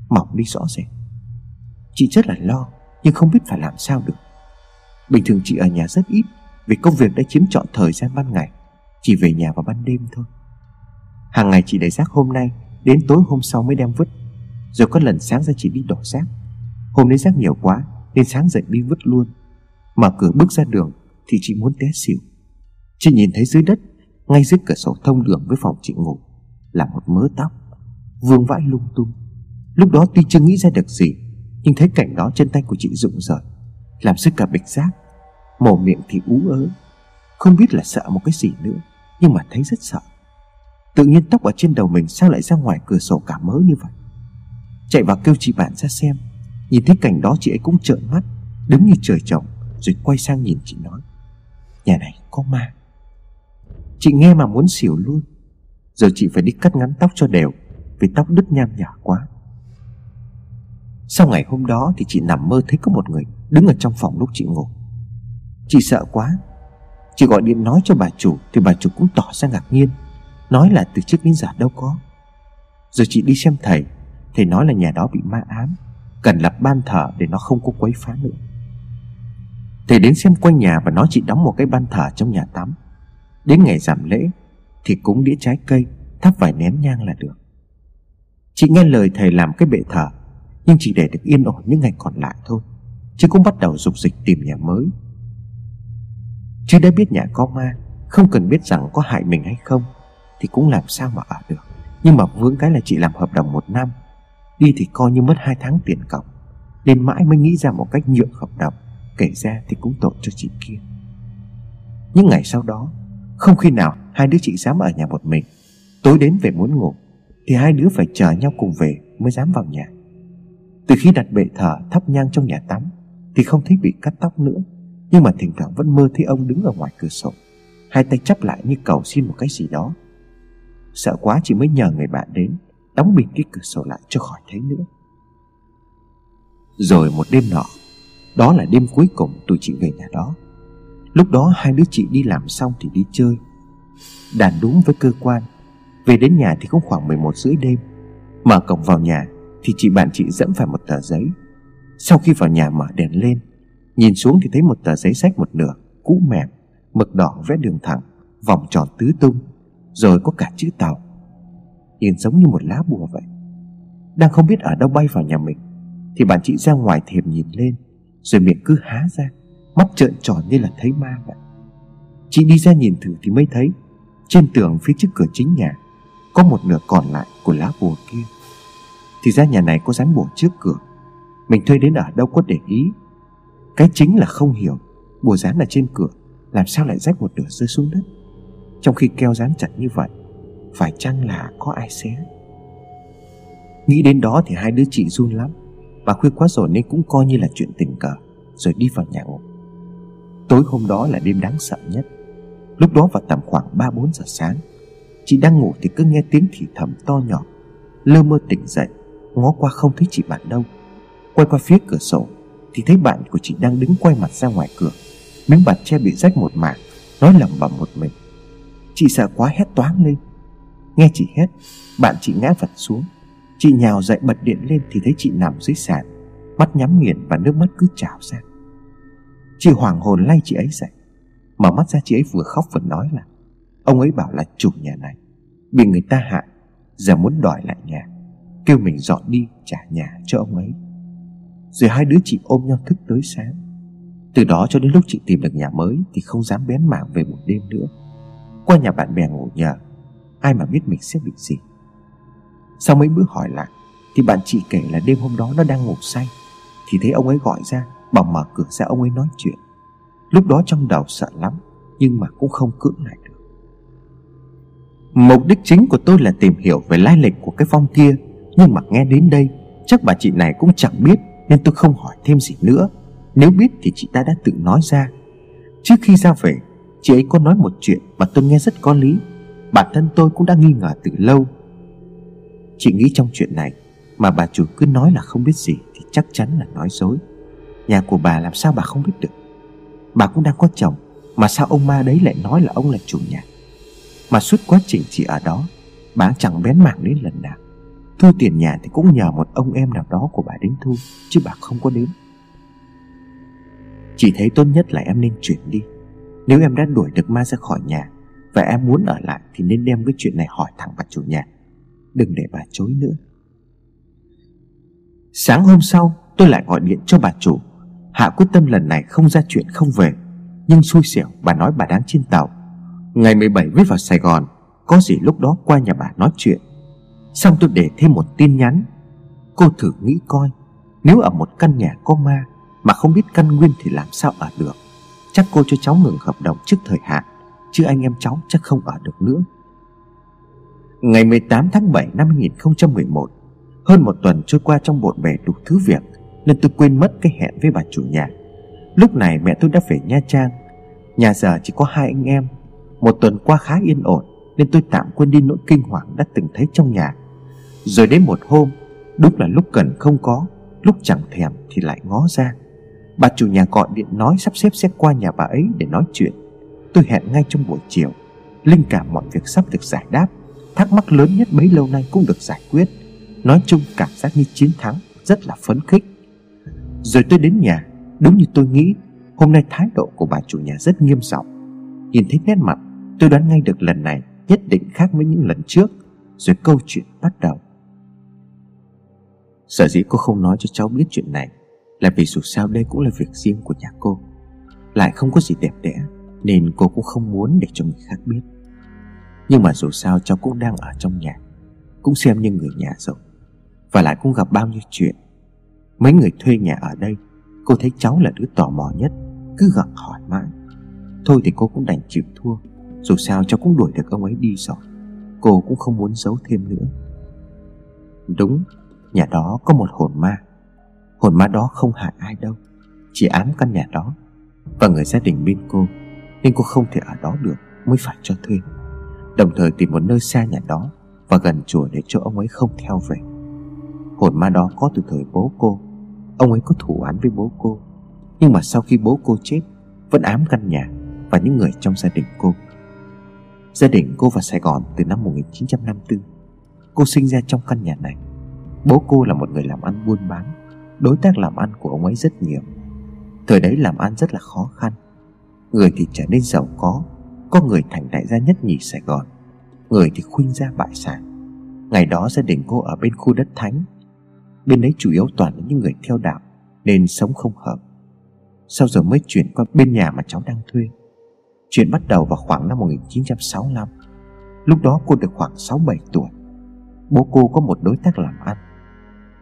A: Mỏng đi rõ rệt. Chị rất là lo, Nhưng không biết phải làm sao được. Bình thường chị ở nhà rất ít vì công việc đã chiếm trọn thời gian ban ngày, Chỉ về nhà vào ban đêm thôi. Hàng ngày chị để rác hôm nay, Đến tối hôm sau mới đem vứt. Rồi có lần sáng ra chị đi đổ rác. Hôm nay rác nhiều quá, Nên sáng dậy đi vứt luôn. Mở cửa bước ra đường, Thì chị muốn té xỉu. Chị nhìn thấy dưới đất, Ngay dưới cửa sổ thông đường với phòng chị ngủ, Là một mớ tóc Vương vãi lung tung. Lúc đó tuy chưa nghĩ ra được gì, Nhưng thấy cảnh đó chân tay của chị rụng rời Làm sức cả bịch rác. Mồm miệng thì ú ớ. Không biết là sợ một cái gì nữa, Nhưng mà thấy rất sợ. Tự nhiên tóc ở trên đầu mình sao lại ra ngoài cửa sổ cả mớ như vậy? Chạy vào kêu chị bạn ra xem. Nhìn thấy cảnh đó chị ấy cũng trợn mắt, Đứng như trời trồng, Rồi quay sang nhìn chị nói. Nhà này có ma. Chị nghe mà muốn xỉu luôn. Giờ chị phải đi cắt ngắn tóc cho đều, Vì tóc đứt nham nhở quá. Sau ngày hôm đó thì chị nằm mơ thấy có một người Đứng ở trong phòng lúc chị ngủ. Chị sợ quá. Chị gọi điện nói cho bà chủ Thì bà chủ cũng tỏ ra ngạc nhiên. Nói là từ trước đến giờ đâu có. Rồi chị đi xem thầy Thầy nói là nhà đó bị ma ám, Cần lập ban thờ để nó không có quấy phá nữa. Thầy đến xem quanh nhà và nói chị đóng một cái ban thờ trong nhà tắm. Đến ngày giảm lễ Thì cúng đĩa trái cây, Thắp vài nén nhang là được. Chị nghe lời thầy làm cái bệ thờ, Nhưng chỉ để được yên ổn những ngày còn lại thôi, Chứ cũng bắt đầu dục dịch tìm nhà mới. Chứ đã biết nhà có ma, Không cần biết rằng có hại mình hay không, Thì cũng làm sao mà ở được. Nhưng mà vướng cái là chị làm hợp đồng một năm, Đi thì coi như mất hai tháng tiền cọc Đến mãi mới nghĩ ra một cách nhượng hợp đồng, Kể ra thì cũng tội cho chị kia. Những ngày sau đó, Không khi nào hai đứa chị dám ở nhà một mình, Tối đến về muốn ngủ, Thì hai đứa phải chờ nhau cùng về Mới dám vào nhà. Từ khi đặt bệ thờ thắp nhang trong nhà tắm, Thì không thấy bị cắt tóc nữa. Nhưng mà thỉnh thoảng vẫn mơ thấy ông đứng ở ngoài cửa sổ, Hai tay chắp lại như cầu xin một cái gì đó. Sợ quá chị mới nhờ người bạn đến, Đóng bịt cái cửa sổ lại cho khỏi thấy nữa. Rồi một đêm nọ, Đó là đêm cuối cùng tụi chị về nhà đó. Lúc đó hai đứa chị đi làm xong thì đi chơi. Đàn đúng với cơ quan, Về đến nhà thì cũng khoảng 11 rưỡi đêm. Mở cổng vào nhà Thì chị bạn chị dẫm phải một tờ giấy. Sau khi vào nhà mở đèn lên Nhìn xuống thì thấy một tờ giấy sách một nửa, Cũ mềm, Mực đỏ vẽ đường thẳng, Vòng tròn tứ tung, Rồi có cả chữ tàu. Nhìn giống như một lá bùa vậy. Đang không biết ở đâu bay vào nhà mình, Thì bạn chị ra ngoài thềm nhìn lên, Rồi miệng cứ há ra, Mắt trợn tròn như là thấy ma vậy. Chị đi ra nhìn thử thì mới thấy, Trên tường phía trước cửa chính nhà, Có một nửa còn lại của lá bùa kia. Thì ra nhà này có dán bùa trước cửa. Mình thuê đến ở đâu có để ý. Cái chính là không hiểu, Bùa dán ở trên cửa, Làm sao lại rách một nửa rơi xuống đất? Trong khi keo dán chặt như vậy, phải chăng là có ai xé? Nghĩ đến đó thì hai đứa chị run lắm Mà khuya quá rồi nên cũng coi như là chuyện tình cờ, Rồi đi vào nhà ngủ. Tối hôm đó là đêm đáng sợ nhất. Lúc đó vào tầm khoảng 3-4 giờ sáng, Chị đang ngủ thì cứ nghe tiếng thì thầm to nhỏ, Lơ mơ tỉnh dậy, Ngó qua không thấy chị bạn đâu. Quay qua phía cửa sổ thì thấy bạn của chị đang đứng quay mặt ra ngoài cửa. Miếng bạt che bị rách một mảng, Nói lầm bẩm một mình. Chị sợ quá hét toáng lên. Nghe chị hét, Bạn chị ngã vật xuống. Chị nhào dậy bật điện lên thì thấy chị nằm dưới sàn. Mắt nhắm nghiền và nước mắt cứ trào ra. Chị hoàng hồn lay chị ấy dậy. Mở mắt ra chị ấy vừa khóc vừa nói là, Ông ấy bảo là chủ nhà này, Bị người ta hại, Giờ muốn đòi lại nhà. Kêu mình dọn đi trả nhà cho ông ấy. Rồi hai đứa chị ôm nhau thức tới sáng. Từ đó cho đến lúc chị tìm được nhà mới Thì không dám bén mảng về một đêm nữa. Qua nhà bạn bè ngủ nhờ, Ai mà biết mình sẽ bị gì. Sau mấy bữa hỏi lại, Thì bạn chị kể là đêm hôm đó nó đang ngủ say. Thì thấy ông ấy gọi ra, Bảo mở cửa ra ông ấy nói chuyện. Lúc đó trong đầu sợ lắm, Nhưng mà cũng không cưỡng lại được. Mục đích chính của tôi là tìm hiểu về lai lịch của cái phong kia, Nhưng mà nghe đến đây, Chắc bà chị này cũng chẳng biết nên tôi không hỏi thêm gì nữa. Nếu biết thì chị ta đã tự nói ra. Trước khi ra về, Chị ấy có nói một chuyện mà tôi nghe rất có lý. Bản thân tôi cũng đã nghi ngờ từ lâu. Chị nghĩ trong chuyện này, Mà bà chủ cứ nói là không biết gì Thì chắc chắn là nói dối. Nhà của bà làm sao bà không biết được? Bà cũng đang có chồng, Mà sao ông ma đấy lại nói là ông là chủ nhà? Mà suốt quá trình chị ở đó, Bà chẳng bén mảng đến lần nào. Thu tiền nhà thì cũng nhờ một ông em nào đó của bà đến thu, Chứ bà không có đến. Chị thấy tốt nhất là em nên chuyển đi. Nếu em đã đuổi được ma ra khỏi nhà và em muốn ở lại thì nên đem cái chuyện này hỏi thẳng bà chủ nhà. Đừng để bà chối nữa. Sáng hôm sau, tôi lại gọi điện cho bà chủ. Hạ quyết tâm lần này không ra chuyện không về, Nhưng xui xẻo bà nói bà đang trên tàu. Ngày 17 viết vào Sài Gòn, Có gì lúc đó qua nhà bà nói chuyện. Xong tôi để thêm một tin nhắn. Cô thử nghĩ coi, Nếu ở một căn nhà có ma Mà không biết căn nguyên thì làm sao ở được? Chắc cô cho cháu ngừng hợp đồng trước thời hạn, Chứ anh em cháu chắc không ở được nữa. Ngày 18 tháng 7 năm 2011 Hơn một tuần trôi qua trong bộn bề đủ thứ việc, Nên tôi quên mất cái hẹn với bà chủ nhà. Lúc này mẹ tôi đã về Nha Trang. Nhà giờ chỉ có hai anh em. Một tuần qua khá yên ổn, Nên tôi tạm quên đi nỗi kinh hoàng đã từng thấy trong nhà. Rồi đến một hôm, Đúng là lúc cần không có, Lúc chẳng thèm thì lại ngó ra. Bà chủ nhà gọi điện nói sắp xếp sẽ qua nhà bà ấy để nói chuyện. Tôi hẹn ngay trong buổi chiều, Linh cảm mọi việc sắp được giải đáp. Thắc mắc lớn nhất mấy lâu nay cũng được giải quyết. Nói chung cảm giác như chiến thắng Rất là phấn khích. Rồi tôi đến nhà, Đúng như tôi nghĩ, Hôm nay thái độ của bà chủ nhà rất nghiêm trọng. Nhìn thấy nét mặt, Tôi đoán ngay được lần này nhất định khác với những lần trước. Rồi câu chuyện bắt đầu. Sở dĩ cô không nói cho cháu biết chuyện này, Là vì dù sao đây cũng là việc riêng của nhà cô. Lại không có gì đẹp đẽ, Nên cô cũng không muốn để cho người khác biết. Nhưng mà dù sao cháu cũng đang ở trong nhà, Cũng xem như người nhà rồi, Và lại cũng gặp bao nhiêu chuyện. Mấy người thuê nhà ở đây, Cô thấy cháu là đứa tò mò nhất, Cứ gặng hỏi mãi. Thôi thì cô cũng đành chịu thua, Dù sao cháu cũng đuổi được ông ấy đi rồi, Cô cũng không muốn giấu thêm nữa. Đúng. Nhà đó có một hồn ma. Hồn ma đó không hại ai đâu, Chỉ ám căn nhà đó. Và người gia đình bên cô Nên cô không thể ở đó được, Mới phải cho thuê. Đồng thời tìm một nơi xa nhà đó Và gần chùa để cho ông ấy không theo về. Hồn ma đó có từ thời bố cô. Ông ấy có thủ án với bố cô. Nhưng mà sau khi bố cô chết, Vẫn ám căn nhà Và những người trong gia đình cô. Gia đình cô vào Sài Gòn từ năm 1954 Cô sinh ra trong căn nhà này. Bố cô là một người làm ăn buôn bán, Đối tác làm ăn của ông ấy rất nhiều. Thời đấy làm ăn rất là khó khăn. Người thì trở nên giàu có Có người thành đại gia nhất nhì Sài Gòn, Người thì khuynh ra bại sản. Ngày đó gia đình cô ở bên khu đất thánh. Bên đấy chủ yếu toàn là những người theo đạo, Nên sống không hợp. Sau giờ mới chuyển qua bên nhà mà cháu đang thuê. Chuyện bắt đầu vào khoảng năm 1965 Lúc đó cô được khoảng 6-7 tuổi. Bố cô có một đối tác làm ăn.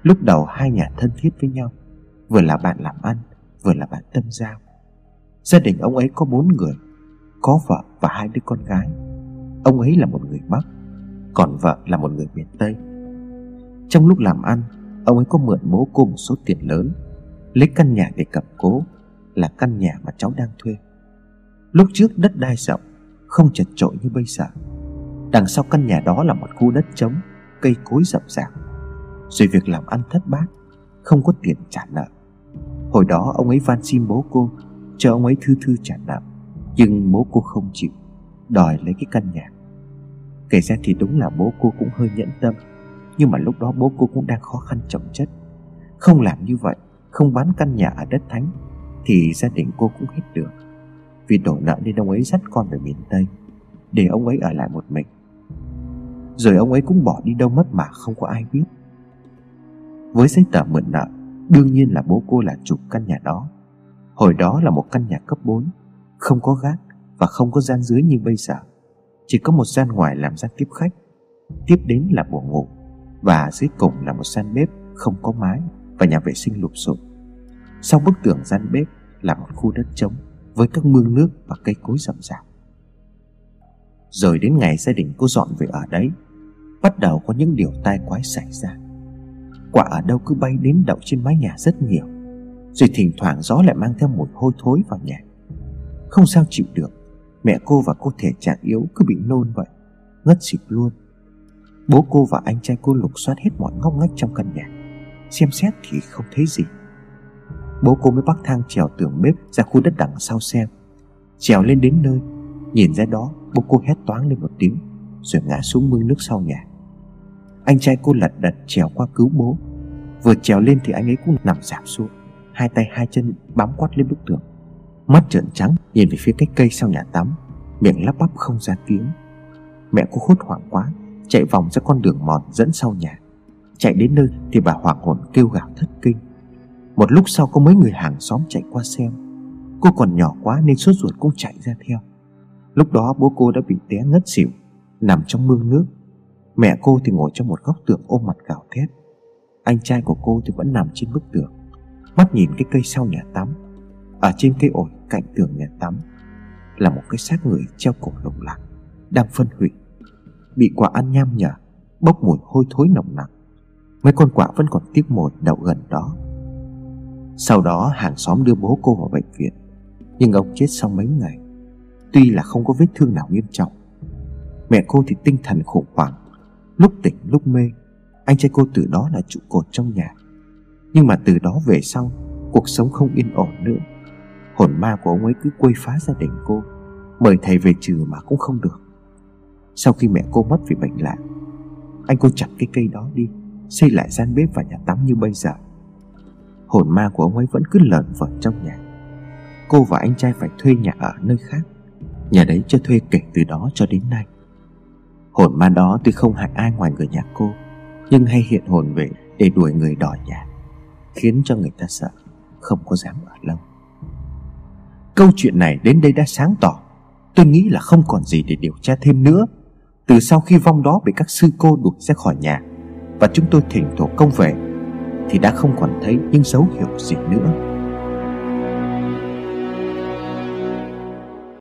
A: Lúc đầu hai nhà thân thiết với nhau, Vừa là bạn làm ăn, Vừa là bạn tâm giao. Gia đình ông ấy có bốn người, Có vợ và hai đứa con gái. Ông ấy là một người Bắc, Còn vợ là một người miền Tây. Trong lúc làm ăn, Ông ấy có mượn bố cô một số tiền lớn, Lấy căn nhà để cầm cố, Là căn nhà mà cháu đang thuê. Lúc trước đất đai rộng, Không chật trội như bây giờ. Đằng sau căn nhà đó là một khu đất trống, Cây cối rậm rạp. Rồi việc làm ăn thất bát, Không có tiền trả nợ. Hồi đó ông ấy van xin bố cô, Cho ông ấy thư thư trả nợ. Nhưng bố cô không chịu, Đòi lấy cái căn nhà. Kể ra thì đúng là bố cô cũng hơi nhẫn tâm. Nhưng mà lúc đó bố cô cũng đang khó khăn trọng chất. Không làm như vậy, Không bán căn nhà ở đất thánh, Thì gia đình cô cũng hết được Vì đổ nợ nên ông ấy dắt con về miền Tây, Để ông ấy ở lại một mình. Rồi ông ấy cũng bỏ đi đâu mất mà không có ai biết. Với giấy tờ mượn nợ Đương nhiên là bố cô là chủ căn nhà đó Hồi đó là một căn nhà cấp 4 Không có gác Và không có gian dưới như bây giờ Chỉ có một gian ngoài làm gian tiếp khách Tiếp đến là buồng ngủ và dưới cùng là một gian bếp không có mái và nhà vệ sinh lụp xụp. Sau bức tường gian bếp là một khu đất trống với các mương nước và cây cối rậm rạp. Rồi đến ngày gia đình cô dọn về ở đấy, bắt đầu có những điều tai quái xảy ra. Quả ở đâu cứ bay đến đậu trên mái nhà rất nhiều, rồi thỉnh thoảng gió lại mang theo mùi hôi thối vào nhà. Không sao chịu được, mẹ cô và cô thể trạng yếu cứ bị nôn vậy, ngất xỉu luôn. Bố cô và anh trai cô lục soát hết mọi ngóc ngách trong căn nhà Xem xét thì không thấy gì Bố cô mới bắt thang trèo tường bếp ra khu đất đằng sau xem Trèo lên đến nơi Nhìn ra đó bố cô hét toáng lên một tiếng Rồi ngã xuống mương nước sau nhà anh trai cô lật đật trèo qua cứu bố. Vừa trèo lên thì anh ấy cũng nằm giảm xuống, Hai tay hai chân bám quát lên bức tường. Mắt trợn trắng, nhìn về phía cái cây sau nhà tắm, Miệng lắp bắp không ra tiếng. Mẹ cô hốt hoảng quá, Chạy vòng ra con đường mòn dẫn sau nhà. Chạy đến nơi thì bà hoảng hồn kêu gào thất kinh. Một lúc sau có mấy người hàng xóm chạy qua xem. Cô còn nhỏ quá nên sốt ruột cũng chạy ra theo. Lúc đó bố cô đã bị té ngất xỉu, Nằm trong mương nước. Mẹ cô thì ngồi trong một góc tường ôm mặt gào thét. Anh trai của cô thì vẫn nằm trên bức tường, Mắt nhìn cái cây sau nhà tắm Ở trên cây ổi cạnh tường nhà tắm, Là một cái xác người treo cổ lồng lạc, Đang phân hủy. Bị quả ăn nham nhở, Bốc mùi hôi thối nồng nặc. Mấy con quạ vẫn còn tiếp mồi đậu gần đó. Sau đó hàng xóm đưa bố cô vào bệnh viện, Nhưng ông chết sau mấy ngày. Tuy là không có vết thương nào nghiêm trọng, Mẹ cô thì tinh thần khủng hoảng Lúc tỉnh lúc mê, Anh trai cô từ đó là trụ cột trong nhà. Nhưng mà từ đó về sau, Cuộc sống không yên ổn nữa. Hồn ma của ông ấy cứ quấy phá gia đình cô Mời thầy về trừ mà cũng không được. Sau khi mẹ cô mất vì bệnh lạ, Anh cô chặt cái cây đó đi, Xây lại gian bếp và nhà tắm như bây giờ. Hồn ma của ông ấy vẫn cứ lợn vợn trong nhà. Cô và anh trai phải thuê nhà ở nơi khác, Nhà đấy cho thuê kể từ đó cho đến nay. Hồn ma đó tuy không hại ai ngoài người nhà cô, Nhưng hay hiện hồn về để đuổi người đòi nhà, Khiến cho người ta sợ, Không có dám ở lâu. Câu chuyện này đến đây đã sáng tỏ. Tôi nghĩ là không còn gì để điều tra thêm nữa. Từ sau khi vong đó bị các sư cô đuổi ra khỏi nhà Và chúng tôi thỉnh thổ công về, Thì đã không còn thấy những dấu hiệu gì nữa.